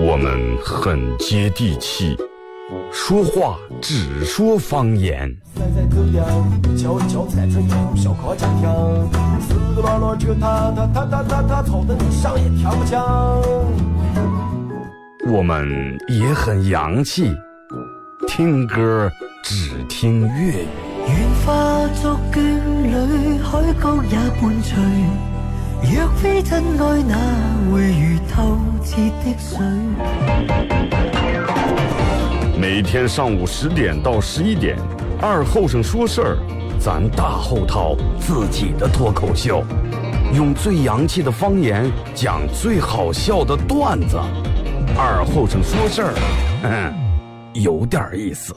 我们很接地气，说话只说方言。我们也很洋气，听歌只听粤语。愿化作眷侣，海角也伴随。若非真爱，哪会如透彻的水？每天上午十点到十一点，二后生说事儿，咱大后套自己的脱口秀，用最洋气的方言讲最好笑的段子。二后生说事儿，嗯，有点意思。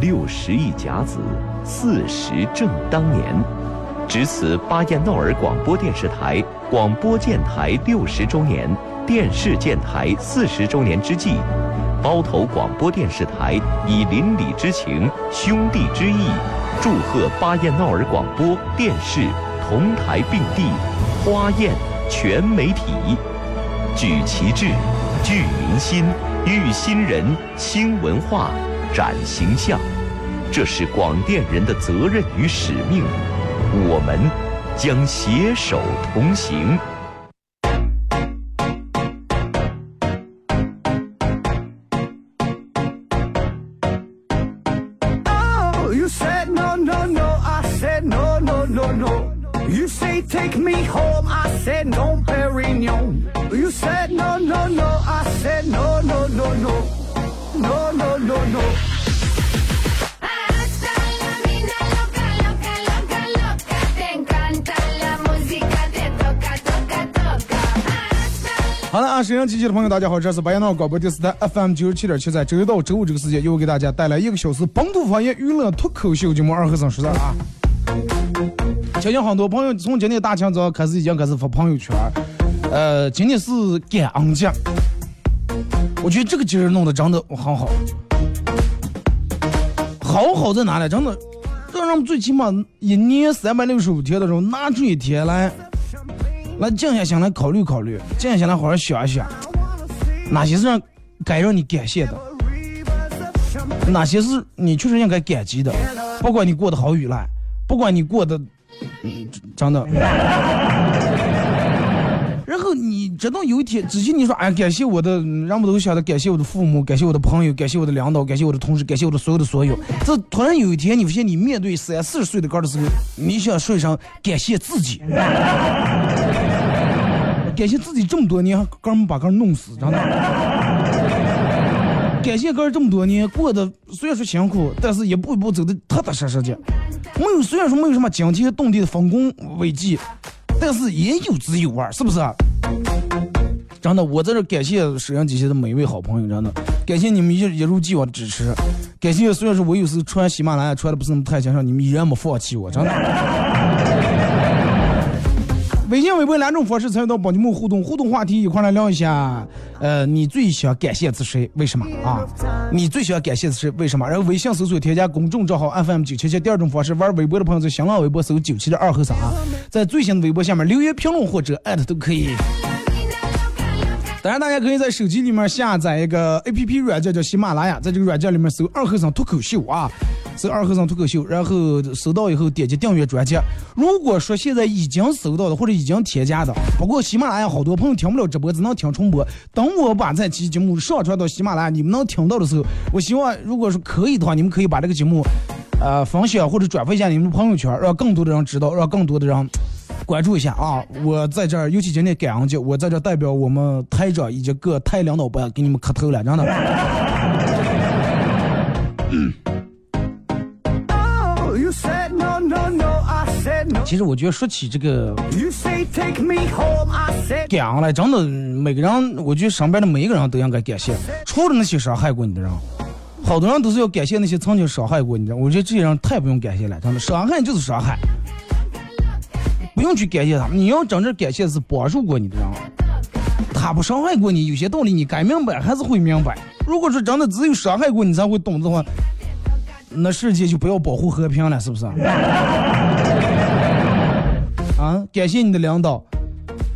六十亿甲子，四十正当年，值此巴彦淖尔广播电视台广播建台六十周年、电视建台四十周年之际，包头广播电视台以邻里之情、兄弟之意，祝贺巴彦淖尔广播电视同台并蒂，花宴全媒体，举旗帜，聚民心，育新人，兴文化。展形象，这是广电人的责任与使命，我们将携手同行。好了啊，沈阳机器的朋友，大家好，这是白彦淖广播电视台 FM 九十七点七，在周一到周五这个时间，又给大家带来一个小时本土方言娱乐脱口秀节目《二和尚说事啊。相信很多朋友从今天大清早开始已经开始发朋友圈，呃，今天是感恩节，我觉得这个节日弄得真的很好，好好在哪里？真的，让人最起码一年三百六十五天的时候拿出一天来。来静下心来考虑考虑，静下心来好好想一想，哪些是该让你感谢的，哪些是你确实应该感激的。不管你过得好与赖，不管你过得，嗯，真的。然后你直到有一天，之前你说哎，感谢我的，人们都想着感谢我的父母，感谢我的朋友，感谢我的领导，感谢我的同事，感谢我的所有的所有。这突然有一天，你发现你面对三四十岁的哥的时候，你想说一声感谢自己。感谢自己这么多年，哥们把哥弄死，真的。感谢哥这么多年过得虽然说辛苦，但是一步一步走的踏踏实实的。没有虽然说没有什么惊天动地的丰功伟绩，但是也有滋有味，是不是？真的，我在这感谢沈阳机器的每一位好朋友，真的感谢你们一一如既往的支持。感谢虽然说我有时穿喜马拉雅穿的不是那么太强，上你们依然没放弃我，真的。微信、微博两种方式参与到宝节目互动，互动话题一块来聊一下。呃，你最想感谢的是谁？为什么啊？你最想感谢的是为什么？然后微信搜索添加公众账号 FM 九七七。第二种方式，玩微博的朋友在新浪微博搜九七的二和尚，在最新的微博下面留言评论或者艾特都可以。当然，大家可以在手机里面下载一个 APP 软件叫喜马拉雅，在这个软件里面搜二和尚脱口秀啊。搜二和尚脱口秀，然后搜到以后点击订阅专辑。如果说现在已经搜到的或者已经添加的，不过喜马拉雅好多朋友听不了直播，只能听重播。等我把这期节目上传到喜马拉雅，你们能听到的时候，我希望如果说可以的话，你们可以把这个节目，呃，分享或者转发一下你们的朋友圈，让更多的人知道，让更多的人关注一下啊！我在这儿，尤其今天感恩节，我在这代表我们台长以及各台领导班给你们磕头了，真的。其实我觉得说起这个感恩来，真的每个人，我觉得身边的每一个人都应该感谢，除了那些伤害过你的人，好多人都是要感谢那些曾经伤害过你的。我觉得这些人太不用感谢了，真的，伤害就是伤害，不用去感谢他们。你要真正感谢是帮助过你的人，他不伤害过你，有些道理你该明白还是会明白。如果说真的只有伤害过你才会懂的话，那世界就不要保护和平了，是不是？啊，感谢你的领导，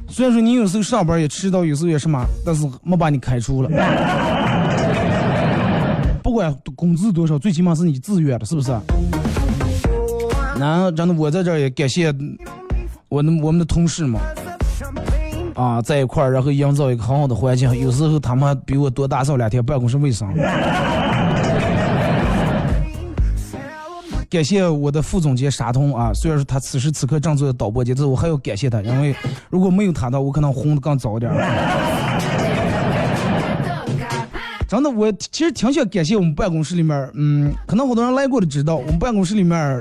虽然说你有时候上班也迟到，有时候也什么，但是没把你开除了。不管工资多少，最起码是你自愿的，是不是？那真的，我在这儿也感谢我的我们的同事们啊，在一块儿，然后营造一个很好的环境。有时候他们比我多打扫两天办公室卫生。感谢我的副总监沙通啊，虽然说他此时此刻正做导播间，但是我还要感谢他，因为如果没有他的，我可能红的更早点儿真的，我其实挺想感谢我们办公室里面，嗯，可能好多人来过的知道，我们办公室里面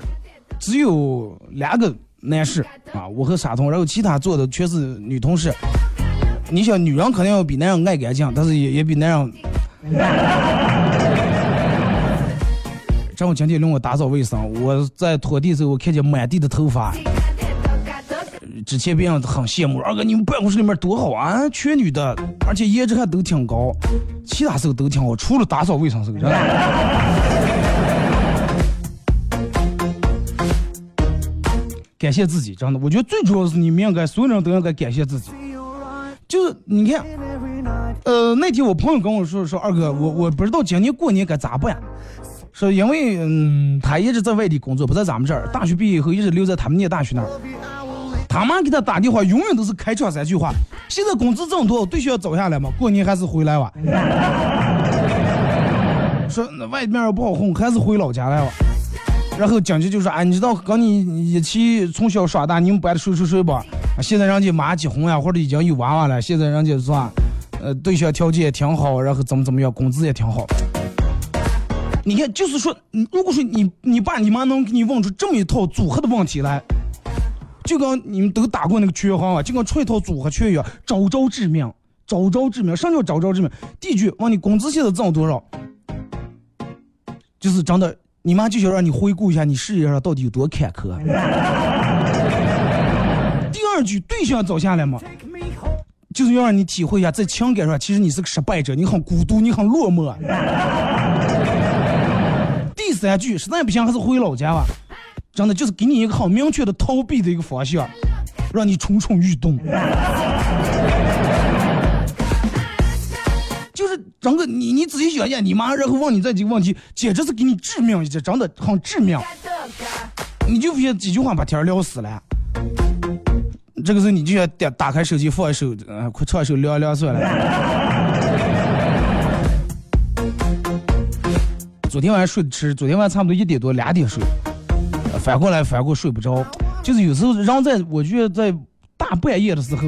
只有两个男士啊，我和沙通，然后其他坐的全是女同事。你想，女人肯定要比男人爱干净，但是也也比男人。正好今天令我打扫卫生，我在拖地时候，我看见满地的头发。之前别人很羡慕，二哥你们办公室里面多好啊，全女的，而且颜值还都挺高，其他时候都挺好，除了打扫卫生时候。感谢自己，真的，我觉得最主要是你们应该所有人都应该感谢自己。就是你看，呃，那天我朋友跟我说说，二哥，我我不知道今年过年该咋办。说因为嗯，他一直在外地工作，不在咱们这儿。大学毕业以后一直留在他们念大学那儿。他妈给他打电话，永远都是开场三句话：现在工资这么多，对象找下来吗？过年还是回来吧。说那外面不好混，还是回老家来吧。然后讲句就说：啊，你知道跟你一起从小耍大，你们班的谁谁谁不？现在人家马上结婚呀，或者已经有娃娃了。现在人家说，呃，对象条件也挺好，然后怎么怎么样，工资也挺好。你看，就是说，如果说你你爸你妈能给你问出这么一套组合的问题来，就跟你们都打过那个拳皇啊，就跟出一套组合拳一样，招招致命，招招致命。什么叫招招致命？第一句问你工资现在挣多少，就是真的，你妈就想让你回顾一下你事业上到底有多坎坷。第二句对象找下来吗，就是要让你体会一下，在情感上其实你是个失败者，你很孤独，你很落寞。第三句实在不行还是回老家吧，真的就是给你一个很明确的逃避的一个方向，让你蠢蠢欲动。是整个你你仔细想想，你妈然后问你这几个问题，简直是给你致命一击，真的很致命。你就别几句话把天聊死了。这个时候你就要打打开手机放一首，呃，快唱一首凉凉算了。昨天晚上睡得迟，昨天晚上差不多一点多两点睡，反过来反过睡不着。就是有时候人在，我觉得在大半夜的时候，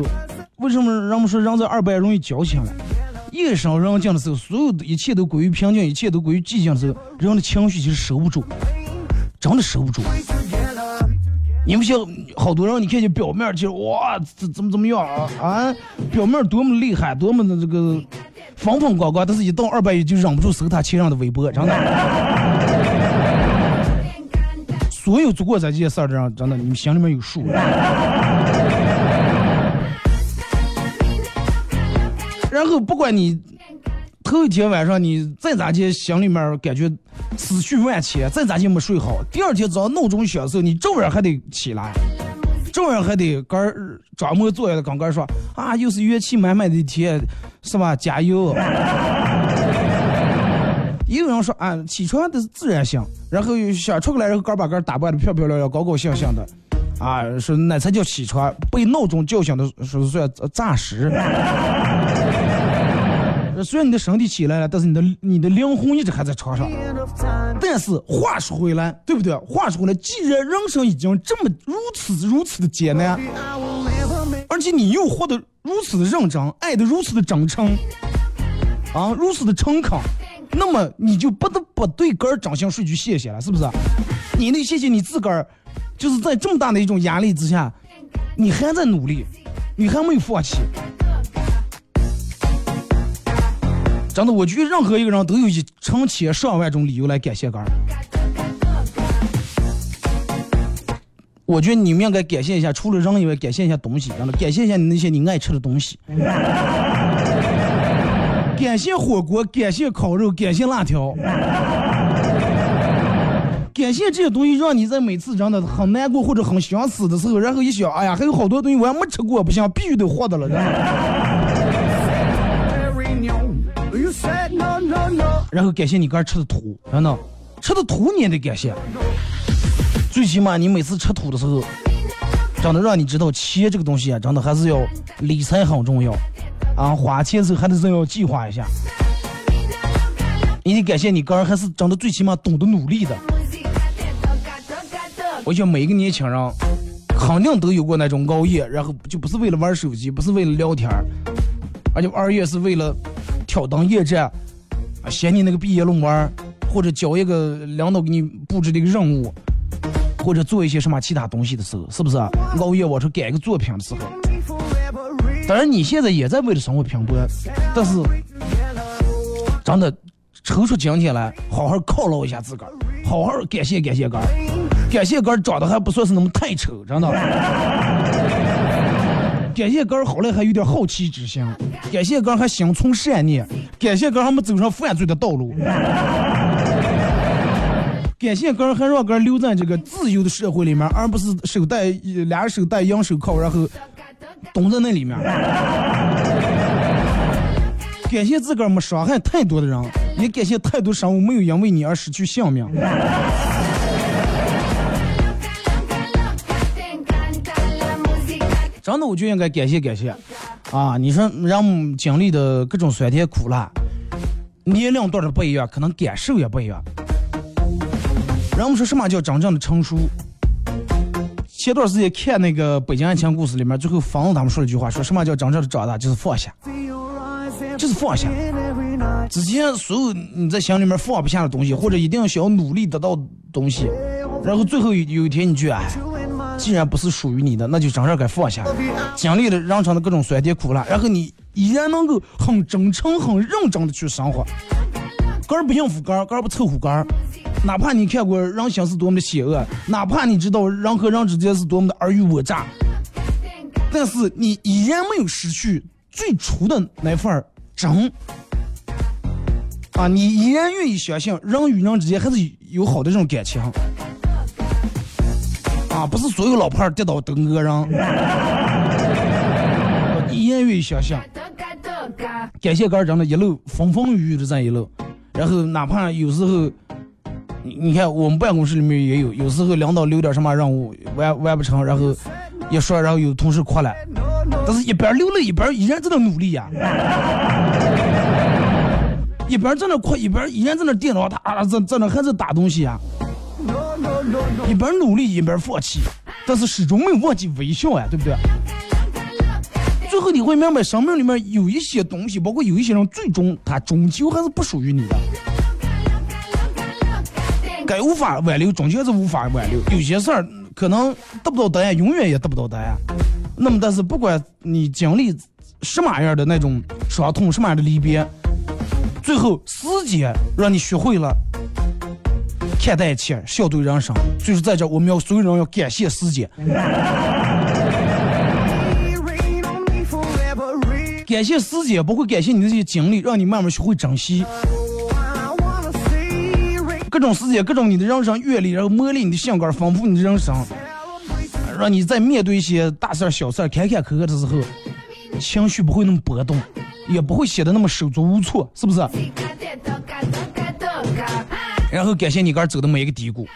为什么人们说人在二半夜容易矫情呢？夜深人静的时候，所有的一切都归于平静，一切都归于寂静的时候，人的情绪其实收不住，真的收不住。你不像好多人，你看见表面就哇怎怎么怎么样啊啊，表面多么厉害，多么的这个。风风光光，但是一到二百亿就忍不住搜他前任的微博，真的。所有做过这件事儿的人，真的，你们心里面有数。然后不管你头一天晚上你再咋地，心里面感觉思绪万千，再咋地没睡好，第二天早上闹钟响的时候，你照样还得起来。照样还得跟装模作样的跟干说啊，又是元气满满的一天，是吧？加油！也有人说啊，起床都是自然醒，然后又想出来，然后干把干打扮的漂漂亮亮、高高兴兴的，啊，说那才叫起床，被闹钟叫醒的说算诈尸。虽然你的身体起来了，但是你的你的灵魂一直还在床上。但是话说回来，对不对？话说回来，既然人生已经这么如此如此的艰难，而且你又活得如此的认真，爱得如此的真诚，啊，如此的诚恳，那么你就不得不对个儿真心说句谢谢了，是不是？你得谢谢你自个儿，就是在这么大的一种压力之下，你还在努力，你还没有放弃。真的，我觉得任何一个人都有一成千上万种理由来感谢儿。我觉得你们应该感谢一下，除了人以外，感谢一下东西，真的，感谢一下你那些你爱吃的东西。感谢火锅，感谢烤肉，感谢辣条，感谢这些东西，让你在每次真的很难过或者很想死的时候，然后一想，哎呀，还有好多东西我还没吃过，不行，必须得活的了。然后感谢你哥吃的土，真的，吃的土你也得感谢。最起码你每次吃土的时候，真的让你知道钱这个东西啊，真的还是要理财很重要啊，花钱时候还得是要计划一下。你得感谢你哥还是真的最起码懂得努力的。我想每一个年轻人肯定都有过那种熬夜，然后就不是为了玩手机，不是为了聊天而且二月是为了挑灯夜战，写你那个毕业论文，或者交一个领导给你布置的一个任务，或者做一些什么其他东西的时候，是不是熬夜往出改一个作品的时候？当然你现在也在为了生活拼搏，但是真的抽出今天来，好好犒劳一下自个儿，好好感谢感谢哥。感谢哥长得还不算是那么太丑，真的。感谢哥好来还有点好奇之心，感谢哥还心存善念，感谢哥还没走上犯罪的道路，感谢哥还让哥留在这个自由的社会里面，而不是手戴俩手戴羊手铐，然后蹲在那里面。感谢自个儿没伤害太多的人，也感谢太多生物没有因为你而失去性命。真的，我就应该感谢感谢，啊！你说人经历的各种酸甜苦辣，年龄段的不一样，可能感受也不一样。人们说什么叫真正的成熟？前段时间看那个《北京爱情故事》里面，最后房子他们说了一句话，说什么叫真正的长大？就是放下，就是放下。之前所有你在心里面放不下的东西，或者一定要想要努力得到东西，然后最后有一天你就哎。既然不是属于你的，那就真正该放下。经历了人生的各种酸甜苦辣，然后你依然能够很真诚、很认真的去生活。个儿不应付个儿，个儿不凑合个儿。哪怕你看过人心是多么的险恶，哪怕你知道人和人之间是多么的尔虞我诈，但是你依然没有失去最初的那份真。啊，你依然愿意相信人与人之间还是有好的这种感情。啊，不是所有老炮儿跌倒都讹人，依然愿意相信。感谢哥儿真的，一路风风雨雨的在一路，然后哪怕有时候，你你看我们办公室里面也有，有时候领导留点什么任务完完不成，然后一说，然后有同事哭了，但是一边流泪一边依然在那努力呀，一边在那哭一边依然在那电脑打在在那还在打东西呀。一边努力一边放弃，但是始终没有忘记微笑呀，对不对？最后你会明白，生命里面有一些东西，包括有一些人，最终他终究还是不属于你的。该无法挽留，终究还是无法挽留。有些事儿可能得不到答案，永远也得不到答案。那么，但是不管你经历什么样的那种伤痛，什么样的离别，最后时间让你学会了。看待一切，笑对人生。所以说，在这我们要所有人要感谢时间，感谢时间，包括感谢你的这些经历，让你慢慢学会珍惜。各种时间，各种你的人生阅历，然后磨砺你的性格，丰富你的人生，让你在面对一些大事儿小事儿坎坎坷坷的时候，情绪不会那么波动，也不会显得那么手足无措，是不是？然后感谢你哥走的每一个低谷，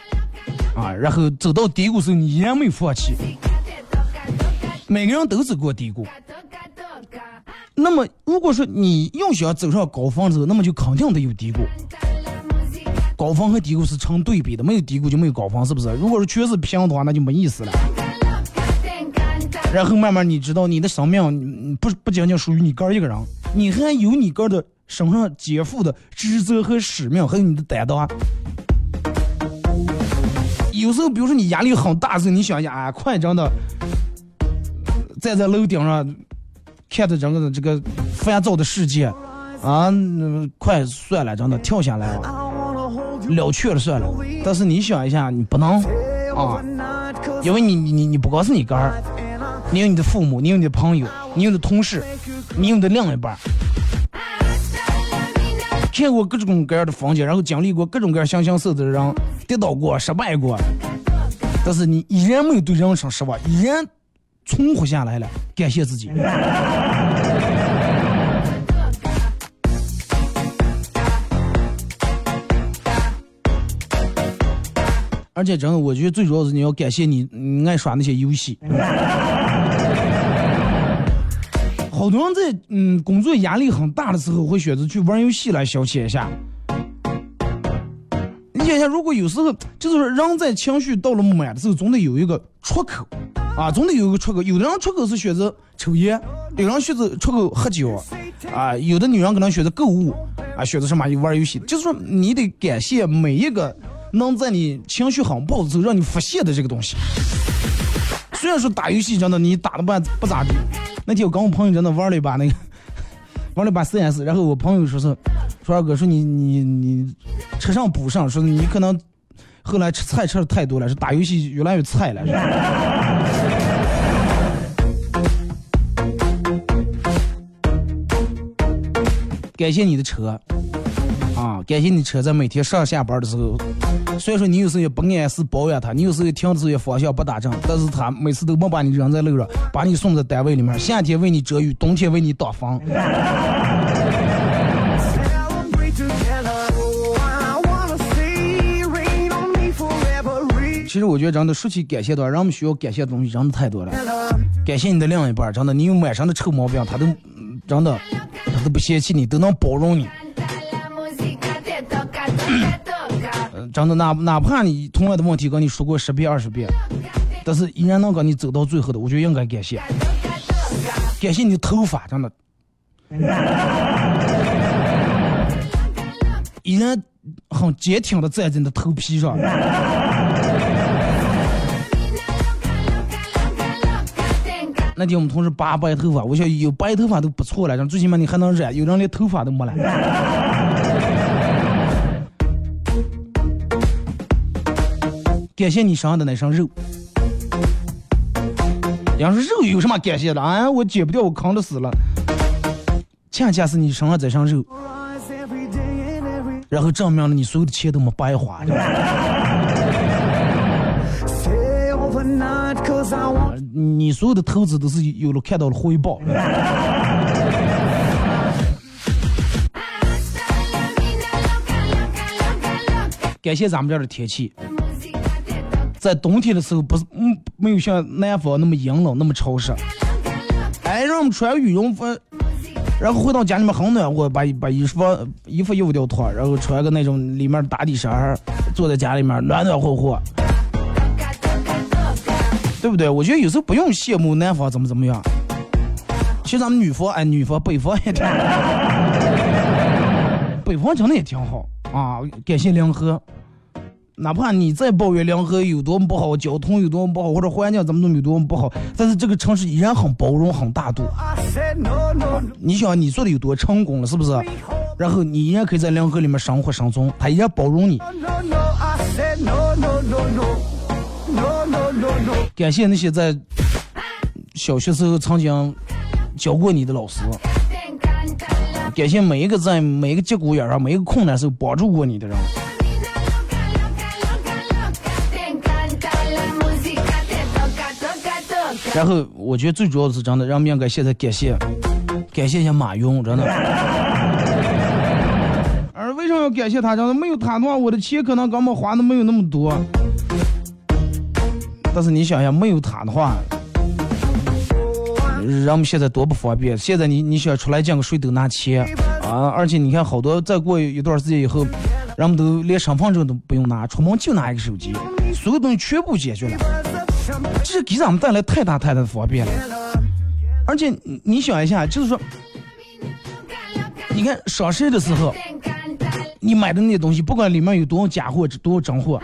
啊，然后走到低谷时候你依然没有放弃。每个人都走过低谷，那么如果说你要想走上高峰之后，那么就肯定得有低谷。高峰和低谷是成对比的，没有低谷就没有高峰，是不是？如果说全是平的话，那就没意思了。然后慢慢你知道，你的生命不不仅仅属于你哥一个人，你还有你哥的。身上肩负的职责和使命，还有你的担当。有时候，比如说你压力很大的时候，你想一下啊，快真的站在楼顶上，看着整个的这个烦躁的世界，啊，快算了，真的跳下来了了却了算了。但是你想一下，你不能啊，因为你你你你不光是你哥儿，你有你的父母，你有你的朋友，你有你的同事，你有你的另一半。看过各种各样的风景，然后经历过各种各样形形色色的人，跌倒过，失败过，但是你依然没有对人生失望，依然存活下来了，感谢自己。而且真的，我觉得最主要是你要感谢你你爱耍那些游戏。好多人在嗯工作压力很大的时候，会选择去玩游戏来消遣一下。你想想，如果有时候就是说人在情绪到了满的时候，总得有一个出口啊，总得有一个出口。有的人出口是选择抽烟，有人选择出口喝酒，啊，有的女人可能选择购物，啊，选择什么玩游戏。就是说，你得感谢每一个。能在你情绪很爆的时候让你发泄的这个东西，虽然说打游戏真的你打的不不咋地，那天我跟我朋友真的玩了一把那个，玩了一把 CS，然后我朋友说是，说二哥说你你你吃上补上，说你可能后来吃菜吃的太多了，是打游戏越来越菜了。感谢你的车。感谢你车在每天上下班的时候，虽然说你有时候也不按时保养它，你有时候停的时候也方向不打正，但是他每次都没把你扔在路上，把你送在单位里面，夏天为你遮雨，冬天为你挡风。其实我觉得真的说起感谢的话，人们需要感谢的东西真的太多了。感谢你的另一半，真的，你有满身的臭毛病，他都真的他都不嫌弃你，都能包容你。真的，哪哪怕你同样的问题跟你说过十遍二十遍，但是依然能跟你走到最后的，我觉得应该感谢，感谢你的头发，真的，依然很坚挺的站在你的头皮上。那天我们同事拔白头发，我想有白头发都不错了，最起码你还能染，有人连头发都没了。感谢你身上的那身肉，要是肉有什么感谢的啊？我减不掉，我扛着死了。恰恰是你身上这身肉，然后证明了你所有的钱都没白花。你所有的投资都是有了看到了回报。感谢咱们这儿的天气。在冬天的时候，不是嗯没有像南方那么阴冷那么潮湿。哎，让我们穿羽绒服，然后回到家里面很暖和，把把衣服衣服衣服掉脱，然后穿个那种里面打底衫，坐在家里面暖暖和和，对不对？我觉得有时候不用羡慕南方怎么怎么样。其实咱们女方哎，女方北方也挺，北方真的也挺好啊！感谢梁河。哪怕你再抱怨梁河有多么不好，交通有多么不好，或者环境怎么怎么有多么不好，但是这个城市依然很包容、很大度。你想你做的有多成功了，是不是？然后你依然可以在梁河里面生活生存，他依然包容你。感谢那些在小学时候曾经教过你的老师，感谢每一个在每一个节骨眼上、每一个困难时候帮助过你的人。然后我觉得最主要的是真的，让应该现在感谢，感谢一下马云，真的。而为什么要感谢他？真的没有他的话，我的钱可能根本花的没有那么多。但是你想想，没有他的话，人们现在多不方便。现在你你想出来见个谁都拿钱啊！而且你看，好多再过一段时间以后，人们都连身份证都不用拿，出门就拿一个手机，所有东西全部解决了。这是给咱们带来太大太大的方便了，而且你想一下，就是说，你看上市的时候，你买的那些东西，不管里面有多少假货、多少真货，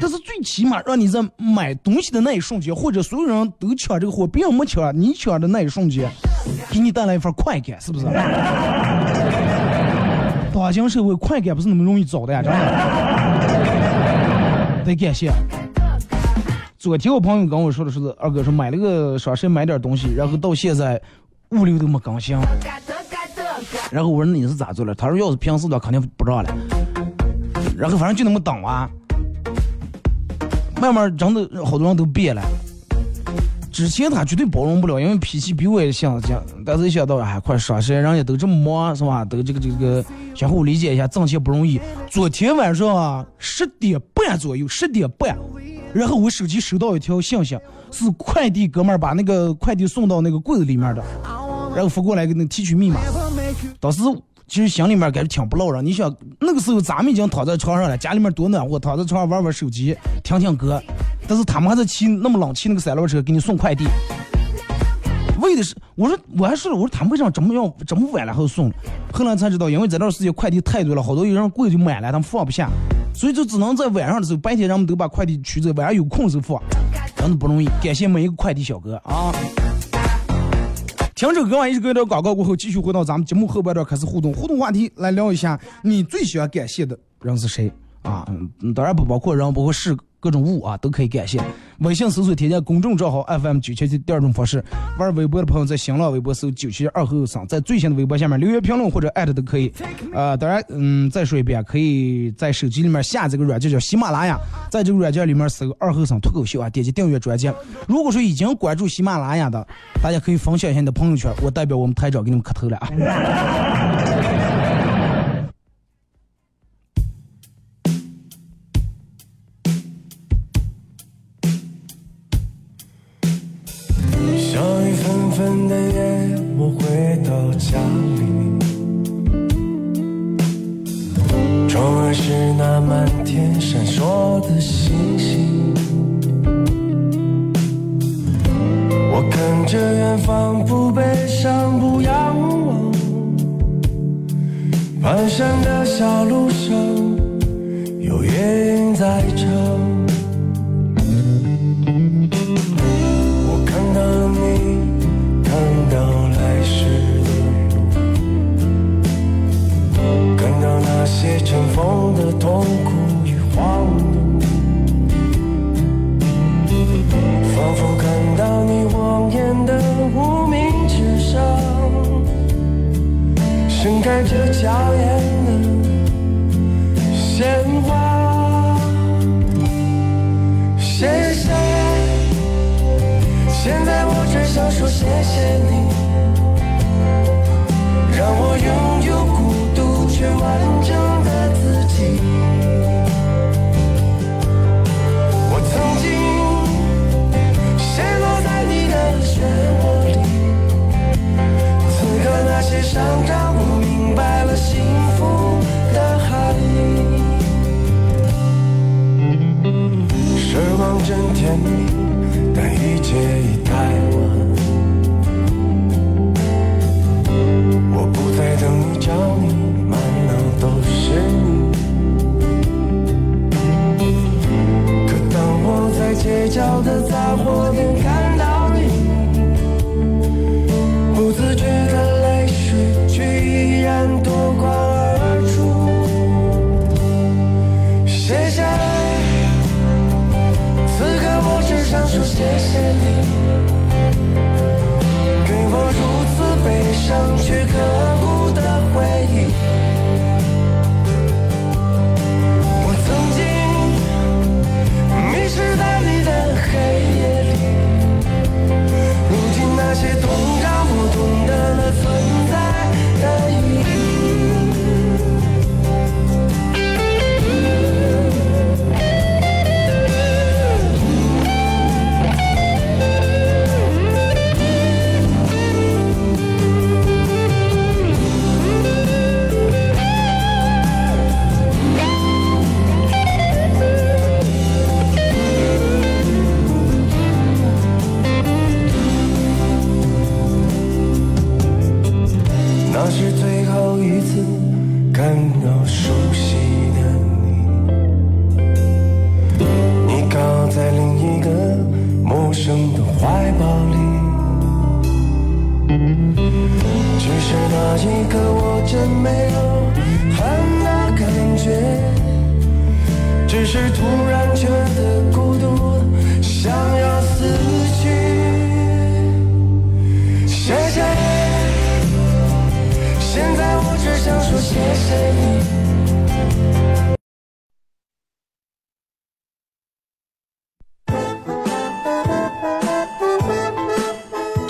但是最起码让你在买东西的那一瞬间，或者所有人都抢这个货，别人没抢，你抢的那一瞬间，给你带来一份快感，是不是？当今社会，快感不是那么容易找的呀，真的，得感谢。昨天我朋友跟我说的是，二哥说买了个双十一买点东西，然后到现在物流都没更新。然后我说你是咋做的？他说要是平时的肯定不让了。然后反正就那么等啊，慢慢真的好多人都变了。之前他绝对包容不了，因为脾气比我也像这样。但是一想到哎，快双十一，人家都这么忙是吧？都这个这个相互理解一下，挣钱不容易。昨天晚上，十点半左右，十点半，然后我手机收到一条信息，是快递哥们儿把那个快递送到那个柜子里面的，然后发过来个那提取密码。当时其实心里面感觉挺不落了。你想那个时候咱们已经躺在床上了，家里面多暖和，躺在床上玩玩手机，听听歌。但是他们还在骑那么冷，骑那个三轮车给你送快递，为的是我说我还说了我说他们为啥这么要这么晚了还送？后来才知道，因为这段时间快递太多了，好多有人柜就满了，他们放不下，所以就只能在晚上的时候，白天人们都把快递取走，晚上有空时候放，真的不容易。感谢每一个快递小哥啊！听首歌完一首歌的广告过后，继续回到咱们节目后半段开始互动，互动话题来聊一下，你最喜欢感谢的人是谁啊？嗯，当然不包括人，包括事。各种物啊都可以感谢。微信搜索添加公众账号 FM 九七七，第二种方式。玩微博的朋友在新浪微博搜九七二后生，在最新的微博下面留言评论或者艾特都可以。啊，当然，嗯，再说一遍，可以在手机里面下这个软件叫喜马拉雅，在这个软件里面搜二后生脱口秀啊，点击订阅专辑。如果说已经关注喜马拉雅的，大家可以分享一下你的朋友圈，我代表我们台长给你们磕头了啊。分的夜，我回到家里，窗外是那满天闪烁的星星。我看着远方，不悲伤，不仰望，蹒跚的小路上，有夜莺在唱。娇艳的鲜花。谢谢。现在我只想说谢谢你让我拥有孤独却完整。many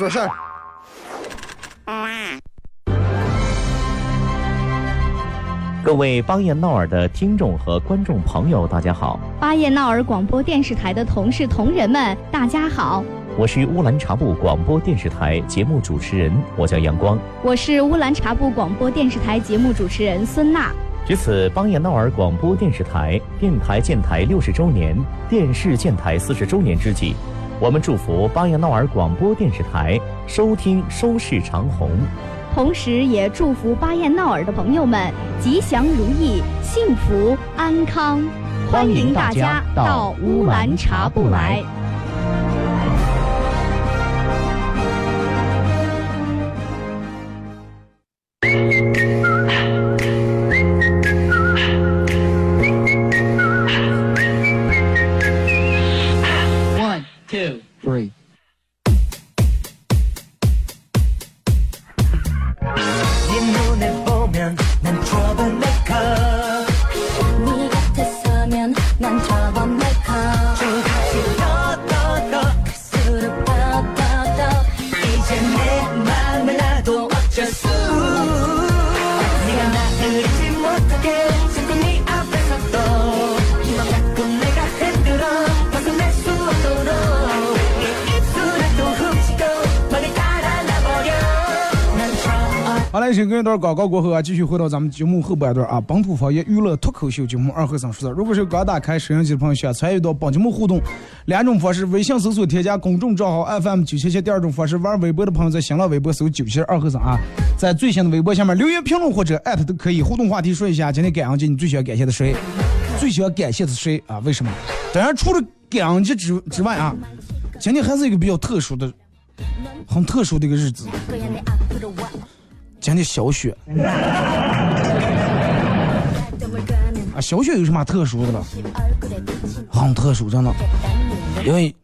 说事儿。各位巴彦淖尔的听众和观众朋友，大家好，巴彦淖尔广播电视台的同事同仁们，大家好，我是乌兰察布广播电视台节目主持人，我叫阳光。我是乌兰察布广播电视台节目主持人孙娜。值此巴彦淖尔广播电视台电台建台六十周年、电视建台四十周年之际，我们祝福巴彦淖尔广播电视台收听收视长虹，同时也祝福巴彦淖尔的朋友们吉祥如意、幸福安康。欢迎大家到乌兰察布来。Two, three. 好嘞，先跟一段广告过后啊，继续回到咱们节目后半段啊，本土方言娱乐脱口秀节目二和尚说的。如果是刚打开摄像机的朋友，想参与到本节目互动，两种方式：微信搜索添加公众账号 FM 九七七；第二种方式，玩微博的朋友在新浪微博搜九七二和尚啊，在最新的微博下面留言评论或者艾特都可以。互动话题说一下，今天感恩节你最喜欢感谢的谁？最喜欢感谢的是谁啊？为什么？当然除了感恩节之之外啊，今天还是一个比较特殊的、很特殊的一个日子。今天小雪啊，小雪有什么特殊的了？很特殊，真的，因为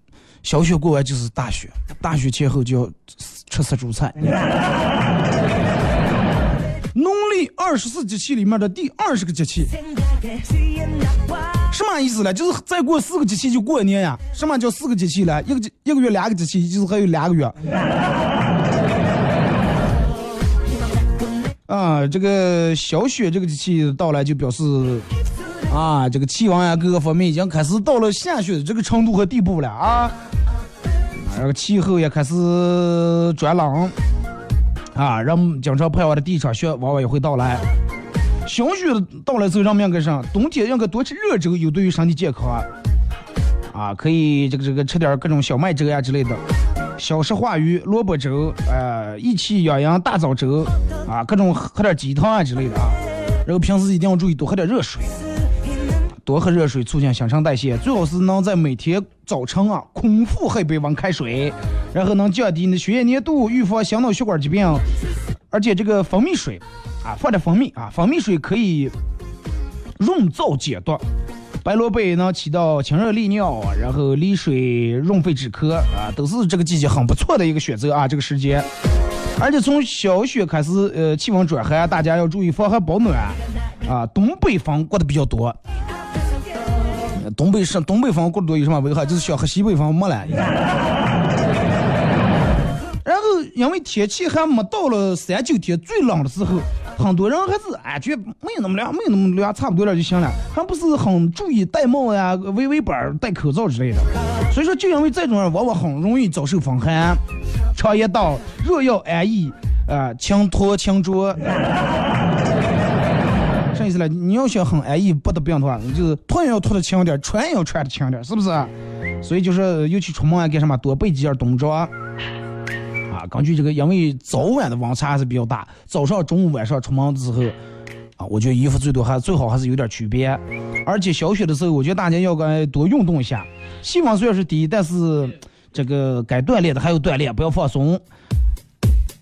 小雪过完就是大雪，大雪前后就要吃杀猪菜。农历二十四节气里面的第二十个节气，什么意思呢？就是再过四个节气就过年呀。什么叫四个节气呢？一个节一个月两个节气，就是还有两个月。啊，这个小雪这个节气到来，就表示啊，这个气温呀各个方面已经开始到了下雪的这个程度和地步了啊。这个气候也开始转冷啊，人经常盼望的第一场雪往往也会到来。小雪的到来之后，让面个上冬天应该多吃热粥，有对于身体健康啊。啊，可以这个这个吃点各种小麦粥呀之类的。小石化鱼、萝卜粥，呃，益气养阳大枣粥，啊，各种喝点鸡汤啊之类的啊。然后平时一定要注意多喝点热水，多喝热水促进新陈代谢，最好是能在每天早晨啊空腹喝一杯温开水，然后能降低你的血液粘度，预防心脑血管疾病。而且这个蜂蜜水，啊，放点蜂蜜啊，蜂蜜水可以润燥解毒。白萝卜能起到清热利尿，然后利水润肺止咳啊，都是这个季节很不错的一个选择啊，这个时间。而且从小雪开始，呃，气温转寒，大家要注意防寒保暖啊。东北风刮得比较多，东北是东北风过得多有什么危害？就是想和西北风没了。然后因为天气还没到了三九天最冷的时候。很多人还是哎，觉得没有那么凉，没有那么凉，差不多了就行了，还不是很注意戴帽呀、围围板、戴口罩之类的。所以说，就因为这种人往往很容易遭受风寒。常言道：若要安逸，啊、呃，轻脱轻着。啥意思呢？你要想很安逸不得病的话，就是脱也要脱的轻点，穿也要穿的轻点，是不是？所以就是尤其出门啊，干什么多备几件冬装。根据这个，因为早晚的温差还是比较大，早上、中午、晚上出门之后，啊，我觉得衣服最多还最好还是有点区别。而且小雪的时候，我觉得大家要该多运动一下。气温虽然是低，但是这个该锻炼的还有锻炼，不要放松。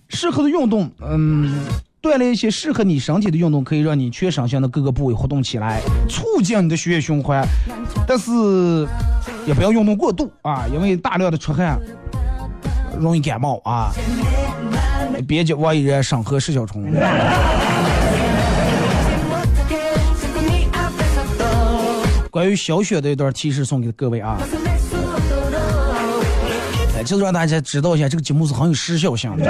适合的运动，嗯，锻炼一些适合你身体的运动，可以让你全身性的各个部位活动起来，促进你的血液循环。但是也不要运动过度啊，因为大量的出汗容易感冒啊。别叫万一人上河释小虫。关于小雪的一段提示送给各位啊，哎，就是让大家知道一下，这个节目是很有时效性的。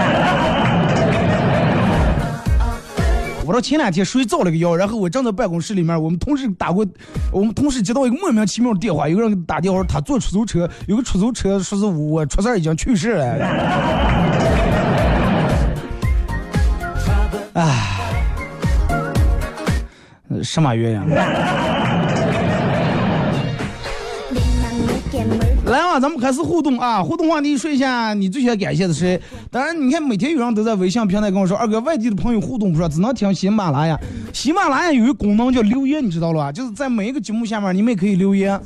我说前两天谁造了个谣，然后我正在办公室里面，我们同事打过，我们同事接到一个莫名其妙的电话，有个人打电话，说他坐出租车，有个出租车说是我出事已经去世了。哎，什么原因？啊，咱们开始互动啊！互动话题说一下你最想感谢的谁？当然，你看每天有人都在微信平台跟我说，二哥外地的朋友互动不说，只能听喜马拉雅。喜马拉雅有一个功能叫留言，你知道了吧？就是在每一个节目下面，你们也可以留言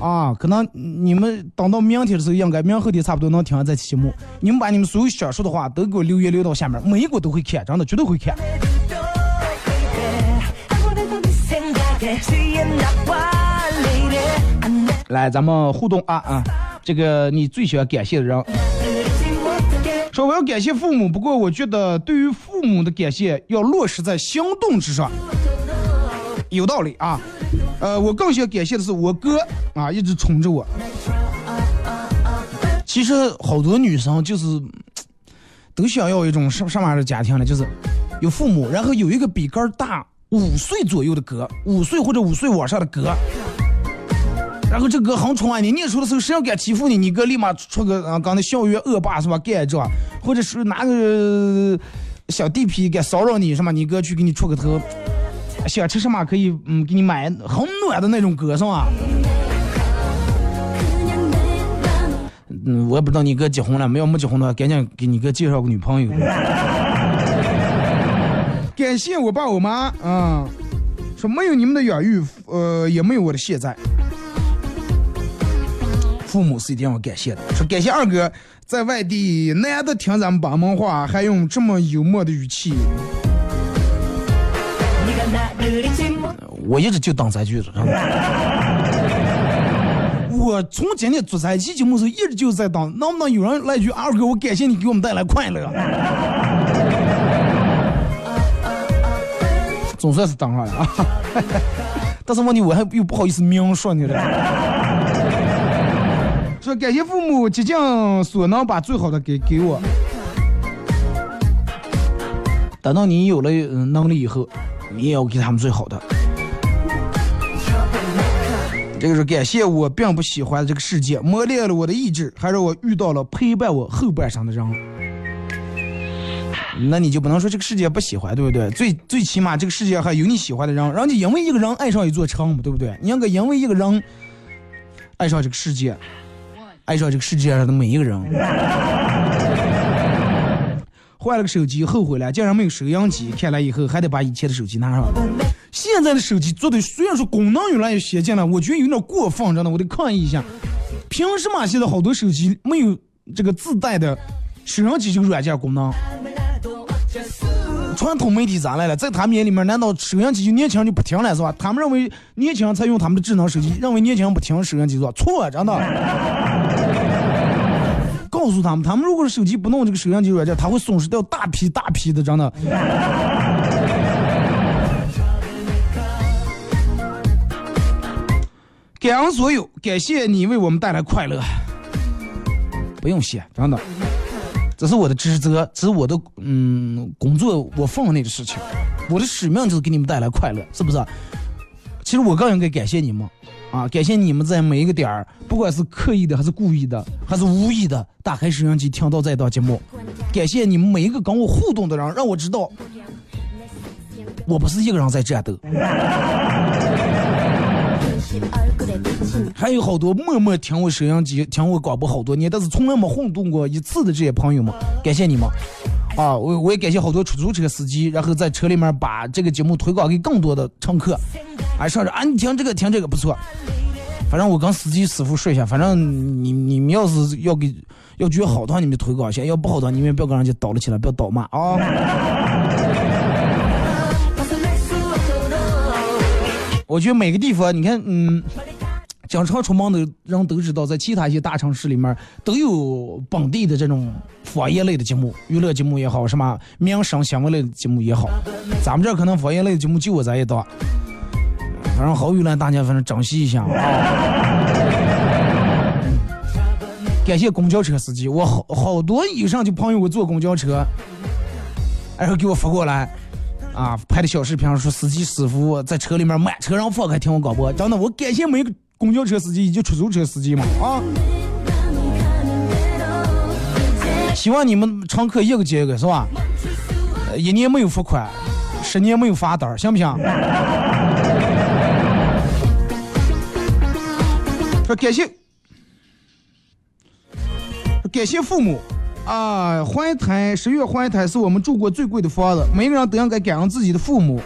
啊。可能你们等到明天的时候，应该明后天差不多能听这期节目。你们把你们所有想说的话都给我留言留到下面，每一个都会看，真的绝对会看。来，咱们互动啊啊！这个你最喜欢感谢的人，说我要感谢父母，不过我觉得对于父母的感谢要落实在行动之上，有道理啊。呃，我更想感谢的是我哥啊，一直宠着我。其实好多女生就是都想要一种什什么样的家庭呢？就是有父母，然后有一个比哥大五岁左右的哥，五岁或者五岁往上的哥。然后这哥很宠爱你，念书的时候谁要敢欺负你，你哥立马出个啊，刚才校园恶霸是吧？干这，或者是拿个小地痞敢骚扰你，是吧？你哥去给你出个头，想吃什么可以嗯给你买很暖的那种哥是吧？嗯，我也不知道你哥结婚了没有，没结婚的话赶紧给你哥介绍个女朋友。感谢我爸我妈啊，说没有你们的养育，呃，也没有我的现在。父母是一定要感谢的。说感谢二哥在外地难得听咱们帮忙话，还用这么幽默的语气。我一直就当这句子。我从今天做这期节目时候，一直就在当，能不能有人来句二哥，我感谢你给我们带来快乐。总算是当上了啊！但是问题我还又不好意思明说你了。感谢父母竭尽所能把最好的给给我，等到你有了能力以后，你也要给他们最好的。这个是感谢我并不喜欢这个世界，磨练了我的意志，还让我遇到了陪伴我后半生的人。那你就不能说这个世界不喜欢，对不对？最最起码这个世界还有你喜欢的人，人家因为一个人爱上一座城，对不对？你应该因为一个人爱上这个世界。爱上这个世界上的每一个人。换了个手机后悔了，竟然没有收音机，看来以后还得把以前的手机拿上。现在的手机做的虽然说功能越来越先进了，我觉得有点过分，真的，我得抗议一下。凭什么现在好多手机没有这个自带的收音机这个软件功能？传统媒体咋来了？在他们眼里面，难道收音机就年轻人就不听了是吧？他们认为年轻人才用他们的智能手机，认为年轻人不听收音机是吧？错，真的。告诉他们，他们如果是手机不弄这个收音机软件，他会损失掉大批大批的，真的。感恩所有，感谢你为我们带来快乐。不用谢，真的，这是我的职责，这是我的嗯工作，我分内的事情，我的使命就是给你们带来快乐，是不是？其实我更应该感谢你们。啊！感谢你们在每一个点儿，不管是刻意的还是故意的，还是无意的，打开收音机听到这一档节目。感谢你们每一个跟我互动的人，让我知道我不是一个人在战斗。还有好多默默听我收音机、听我广播好多年，但是从来没互动过一次的这些朋友们，感谢你们！啊，我我也感谢好多出租车司机，然后在车里面把这个节目推广给更多的乘客。哎，上着啊，你听这个，听这个不错。反正我跟司机师傅说一下，反正你你们要是要给要觉得好的话，你们推广一下；要不好的话，你们不要跟人家倒了起来，不要倒骂啊。我觉得每个地方，你看，嗯，经常出门的人都知道，在其他一些大城市里面都有本地的这种方言类的节目，娱乐节目也好，什么民生新闻类的节目也好。咱们这可能方言类的节目就我这一档，反正好娱乐，大家反正珍惜一下啊。感谢公交车司机，我好好多以上就朋友我坐公交车，然后给我发过来。啊，拍的小视频说司机师傅在车里面满车让放开听我广播，真的，我感谢每个公交车司机以及出租车司机嘛啊！希望你们乘客一个接一个是吧？一年没有罚款，十年没有罚单，行不行？说感谢，感谢父母。啊，怀胎十月怀胎是我们住过最贵的房子，每个人都应该感恩自己的父母。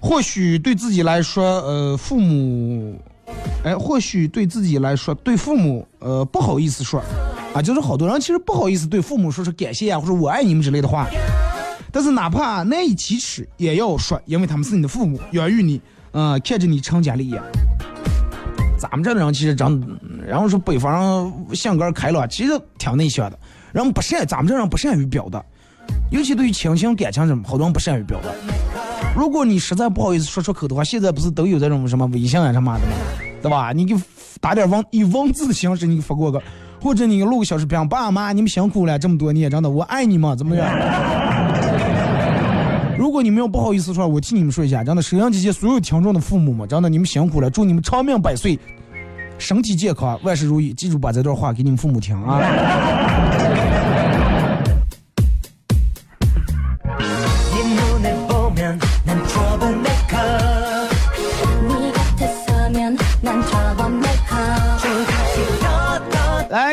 或许对自己来说，呃，父母，哎，或许对自己来说，对父母，呃，不好意思说，啊，就是好多人其实不好意思对父母说是感谢啊，或者我爱你们之类的话。但是哪怕难以启齿，也要说，因为他们是你的父母，养育你，嗯、看着你成家立业。咱们这的人其实长，然后说北方人性格开朗，其实挺内向的。人不善，咱们这人不善于表达，尤其对于亲情感情什么，好多人不善于表达。如果你实在不好意思说出口的话，现在不是都有这种什么微信啊什么的吗？对吧？你给打点文以文字的形式你给发过个，或者你录个小视频，爸妈你们辛苦了这么多年，真的我爱你们，怎么样？如果你们要不好意思说，我替你们说一下，真的，沈阳姐姐所有听众的父母们，真的你们辛苦了，祝你们长命百岁，身体健康，万事如意。记住把这段话给你们父母听啊。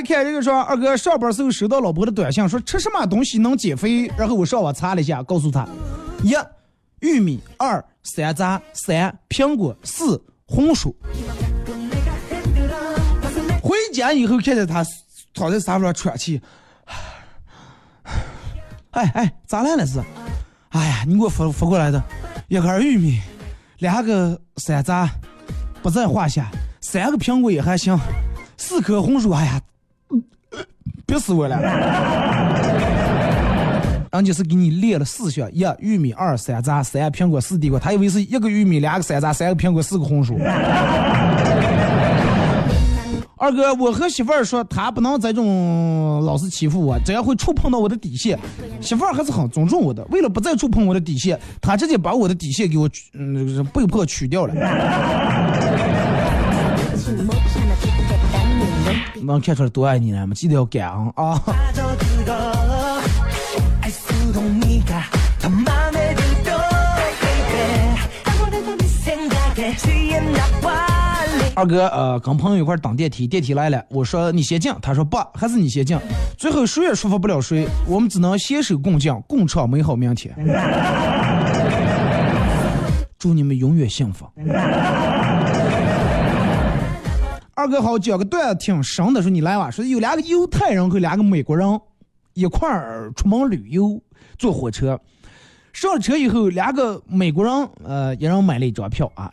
看这个说，二哥上班时候收到老婆的短信，说吃什么东西能减肥，然后我上网查了一下，告诉他，一玉米，二山楂，三苹果，四红薯。回家以后看见他躺在沙发上喘气，哎哎，咋来了是？哎呀，你给我发发过来的，一根玉米，两个山楂，不在话下，三个苹果也还行，四颗红薯，哎呀，憋死我了。人家是给你列了四项：一玉米，二山楂，三苹果，四地瓜。他以为是一个玉米，两个山楂，三个苹果，四个红薯。二哥，我和媳妇儿说，他不能再这种老是欺负我，只要会触碰到我的底线。媳妇儿还是很尊重我的，为了不再触碰我的底线，他直接把我的底线给我取嗯被迫取掉了。能看出来多爱你了吗记得要感恩啊。二哥呃跟朋友一块儿等电梯电梯来了我说你先进他说不还是你先进最后谁也说服不了谁我们只能携手共进共创美好明天祝你们永远幸福。二哥好，讲个段子挺神的，说你来吧。说有两个犹太人和两个美国人一块儿出门旅游，坐火车。上了车以后，两个美国人呃一人买了一张票啊，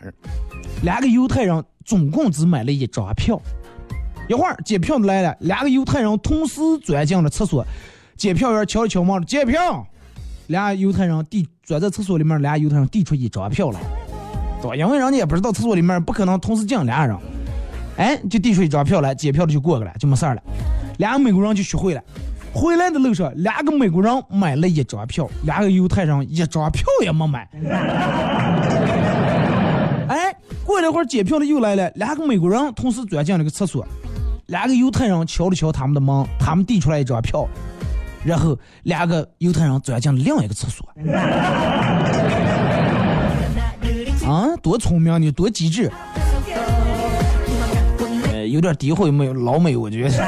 两个犹太人总共只买了一张票。一会儿检票的来了，两个犹太人同时钻进了厕所，检票员敲了敲门，检票。俩犹太人递钻在厕所里面，俩犹太人递出一张票来，对吧？因为人家也不知道厕所里面不可能同时进俩人，哎，就递出一张票来，检票的就过去了，就没事儿了。俩美国人就学会了。回来的路上，两个美国人买了一张票，两个犹太人一张票也没买。哎，过了一会儿，检票的又来了，两个美国人同时钻进了个厕所，两个犹太人敲了敲他们的门，他们递出来一张票，然后两个犹太人钻进了另一个厕所。啊，多聪明你多机智！有点诋毁美老美，我觉得。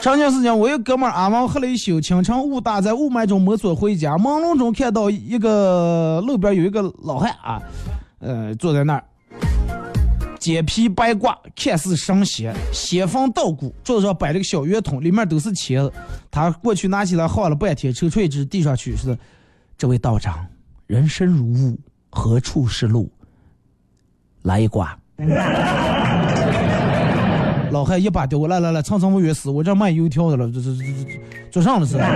长见时间，我一哥们儿阿王喝了一宿，清晨雾大，在雾霾中摸索回家，朦胧中看到一个路边有一个老汉啊，呃，坐在那儿，肩披白褂，看似神仙，仙风道骨，桌子上摆了个小圆筒，里面都是钱。他过去拿起来晃了半天，抽出一支递上去，说这位道长，人生如雾，何处是路？来一卦。老汉一把丢过来来来，蹭蹭我月死，我这卖油条的了，这这这这做上了是。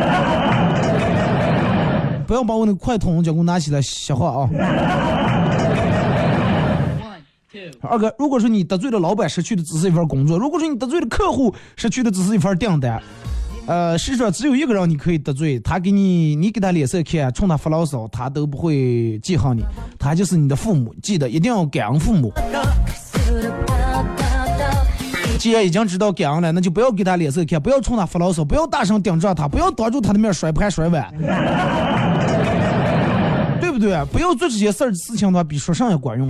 不要把我那快筒叫给我拿起来瞎话啊！二哥，如果说你得罪了老板，失去的只是一份工作；如果说你得罪了客户，失去的只是一份订单。呃，世上只有一个人你可以得罪，他给你，你给他脸色看，冲他发牢骚，他都不会记恨你，他就是你的父母。记得一定要感恩父母。既然已经知道感恩了，那就不要给他脸色看，不要冲他发牢骚，不要大声顶撞他，不要当着他的面摔盘摔碗，对不对？不要做这些事儿事情的话，比说上也管用。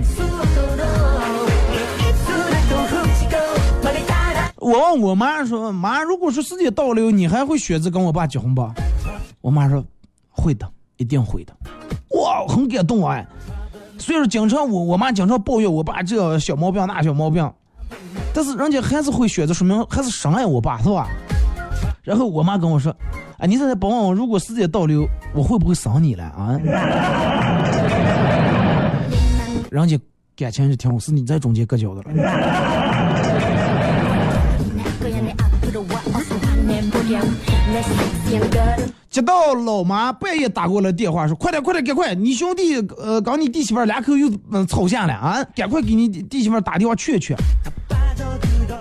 我问我妈说：“妈，如果说时间倒流，你还会选择跟我爸结婚吧？”我妈说：“会的，一定会的。”哇，很感动啊！虽然经常我我妈经常抱怨我爸这小毛病那小毛病，但是人家还是会选择，说明还是深爱我爸，是吧？然后我妈跟我说：“哎，你现在帮我，如果时间倒流，我会不会伤你了啊？” 人家感情是挺好，是你在中间割脚的了。接到老妈半夜打过来电话说：“快点，快点，赶快！你兄弟呃，刚你弟媳妇儿两口又嗯吵架了啊，赶快给你弟媳妇打电话劝劝。”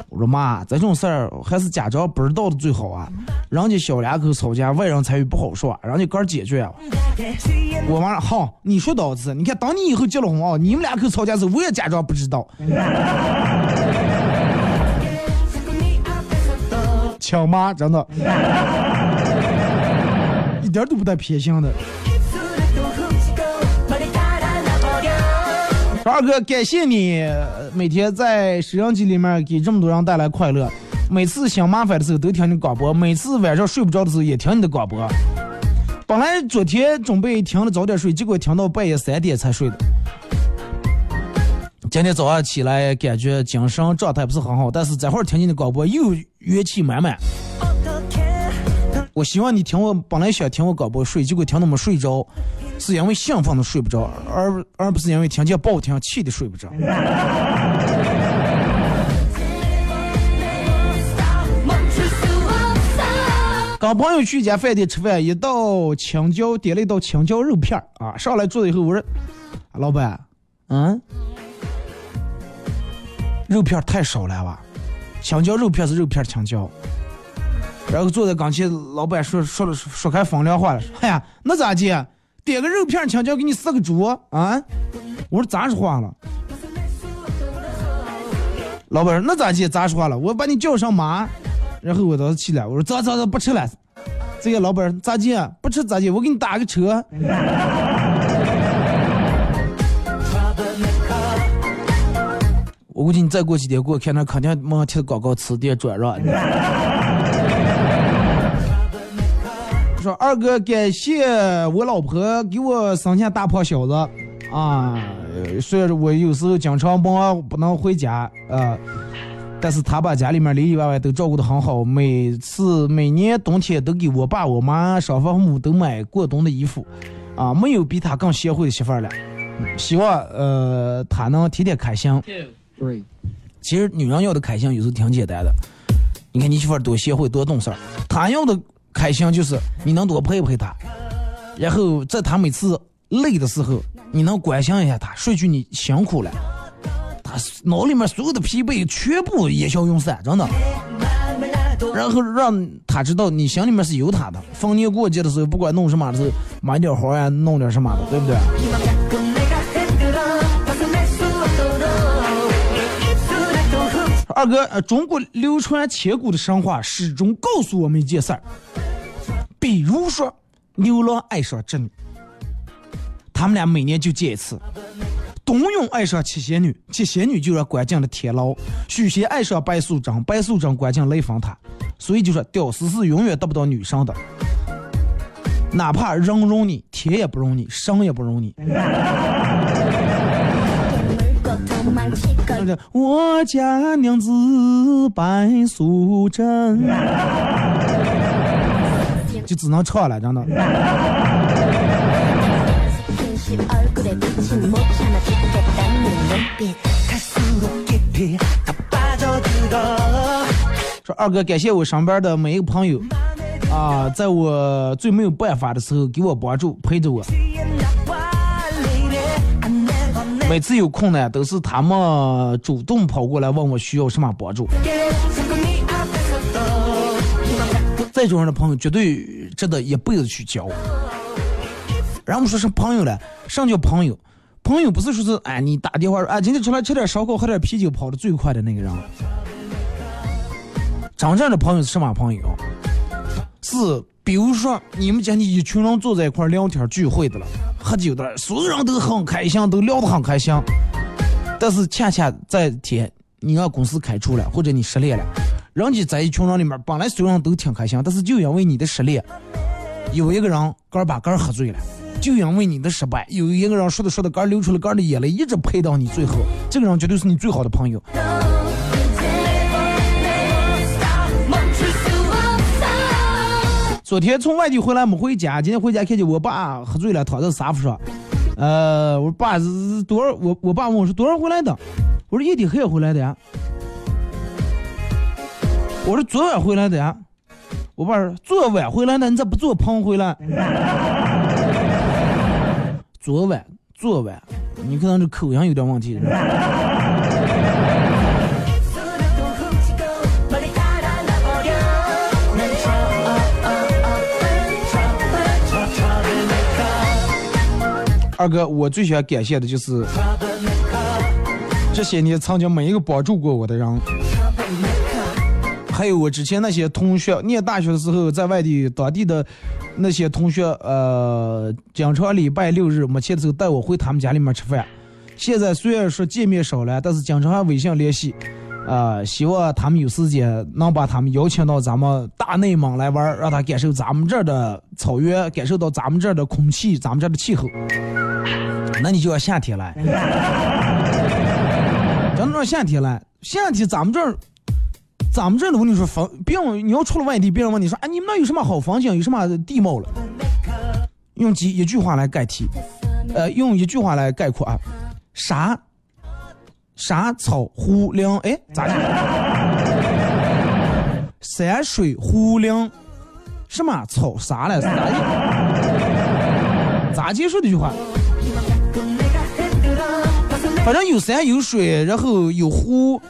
我说妈，这种事儿还是家长不知道的最好啊。人家小两口吵架，外人参与不好说，人家个儿解决啊。我妈说好，你说到是，你看等你以后结了婚啊，你们两口吵架时候，我也假装不知道。亲妈，真的，一点都不带偏心的。二哥，感谢你每天在摄像机里面给这么多人带来快乐。每次想麻烦的时候都听你广播，每次晚上睡不着的时候也听你的广播。本来昨天准备听了早点睡，结果听到半夜三点才睡的。今天早上起来感觉精神状态不是很好，但是这会儿听你的广播又元气满满。我希望你听我本来想听我广播睡，结果听到没睡着，是因为兴奋的睡不着，而而不是因为听见不好听气的睡不着。跟朋友去一家饭店吃饭，一道青椒点了一道青椒肉片儿啊，上来坐了以后，我说：“老板，嗯，肉片太少了吧？青椒肉片是肉片青椒。”然后坐在跟前，老板说说了说开风凉话了，：“哎呀，那咋的？点个肉片青椒给你四个猪啊？”我说：“咋说话了？”老板说：“那咋的？咋说话了？我把你叫上马。”然后我当时气了，我说：“走走走，不吃了。”这个老板咋的？不吃咋的？我给你打个车。我估计你再过几天给我看那肯定马上贴广告，词店转让。说二哥，感谢我老婆给我生下大胖小子啊！虽然我有时候经常忙不能回家啊，但是他把家里面里里外外都照顾得很好，每次每年冬天都给我爸我妈双方父母都买过冬的衣服啊，没有比他更贤惠的媳妇儿了。希望呃他能天天开心。其实女人要的开心有时挺简单的，你看你媳妇多贤惠多懂事儿，她要的开心就是你能多陪陪她，然后在她每次累的时候，你能关心一下她，说句你辛苦了，她脑里面所有的疲惫全部烟消云散，真的。然后让她知道你心里面是有她的，逢年过节的时候，不管弄什么的时候，买点花呀，弄点什么的，对不对？二哥，呃，中国流传千古的神话始终告诉我们一件事儿，比如说牛郎爱上织女，他们俩每年就见一次，董永爱上七仙女，七仙女就让关进了天牢；许仙爱上白素贞，白素贞关进雷峰塔。所以就说，屌丝是永远得不到女生的，哪怕人容你，天也不容你，神也不容你。我家娘子白素贞就只能唱了真的。说二哥感谢我身边的每一个朋友啊在我最没有办法的时候给我帮助陪着我。每次有空呢都是他们主动跑过来问我需要什么帮助这种人的朋友绝对值得一辈子去交。然后说是朋友呢啥叫朋友。朋友不是说是哎你打电话说哎今天出来吃点烧烤喝点啤酒跑得最快的那个人。真正的朋友是什么朋友？是比如说你们今天一群人坐在一块儿聊天聚会的了，喝酒的了，所有人都很开心，都聊得很开心。但是恰恰在天你让公司开除了，或者你失恋了，人家在一群人里面本来所有人都挺开心，但是就因为你的失恋，有一个人个儿把个儿喝醉了。就因为你的失败，有一个人说的说的，个儿流出了干的眼泪，一直陪到你最后，这个人绝对是你最好的朋友。昨天从外地回来没回家，今天回家看见我爸喝醉了躺在沙发上。呃，我爸是多少？我我爸问我是多少回来的？我说夜底黑回来的呀。我说昨晚回来的呀。我爸说昨晚回来的，你咋不昨棚回来？昨晚，昨晚，你可能这口音有点问题。二哥，我最想感谢的就是这些年曾经每一个帮助过我的人，还有我之前那些同学，念大学的时候在外地当地的那些同学，呃，经常礼拜六日没钱的时候带我回他们家里面吃饭。现在虽然说见面少了，但是经常还微信联系，啊，希望他们有时间能把他们邀请到咱们大内蒙来玩，让他感受咱们这儿的草原，感受到咱们这儿的空气，咱们这儿的气候。那你就要夏天来，真的到夏天来，夏天咱们这儿，咱们这儿的我跟你说房，别人你要出了外地，别人问你说，哎，你们那有什么好风景，有什么地貌了？用几一句话来代替，呃，用一句话来概括啊，啥啥草湖林，哎，咋的？山水湖林，什么草啥来？咋的？咋结束这句话？反正有山有水，然后有湖，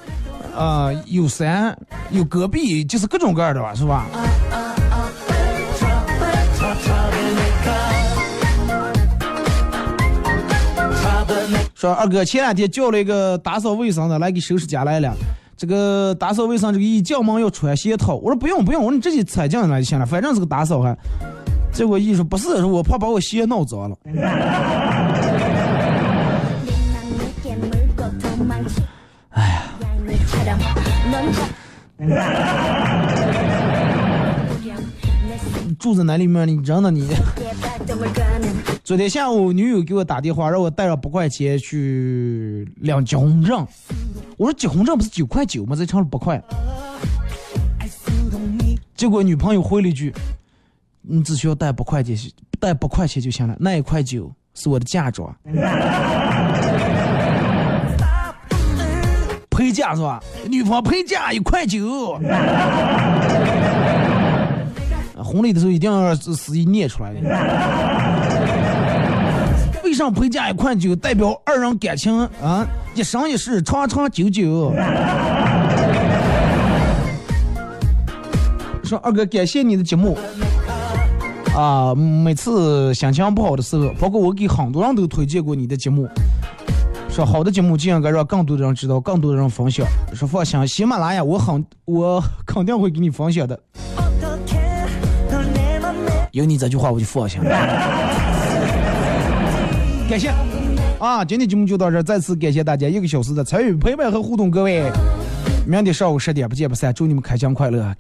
啊、有山有戈壁，就是各种各样的吧，是吧？说二哥前两天叫了一个打扫卫生的来给收拾家来了，这个打扫卫生这个一进门要穿鞋套，我说不用不用，我说你直接踩进来就行了，反正是个打扫还。结果一说不是，我怕把我鞋弄脏了。你 住在哪里面？你真的你？昨天下午女友给我打电话，让我带了八块钱去领结婚证。我说结婚证不是九块九吗？再成了八块。结果女朋友回了一句：“你只需要带八块钱，带八块钱就行了，那一块九是我的嫁妆。”是吧？女方陪嫁一块九。婚礼的时候一定要司仪念出来的。为啥陪嫁一块九，代表二人感情啊一生一世长长久久。说二哥，感谢你的节目啊！每次心情不好的时候，包括我给很多人都推荐过你的节目。说好的节目就应该让更多的人知道更多的人分享。说放心喜马拉雅我很我肯定会给你分享的。有你这句话我就放心了。感谢。啊今天节目就到这再次感谢大家一个小时的参与陪伴和互动各位。明天上午十点不见不散祝你们开心快乐。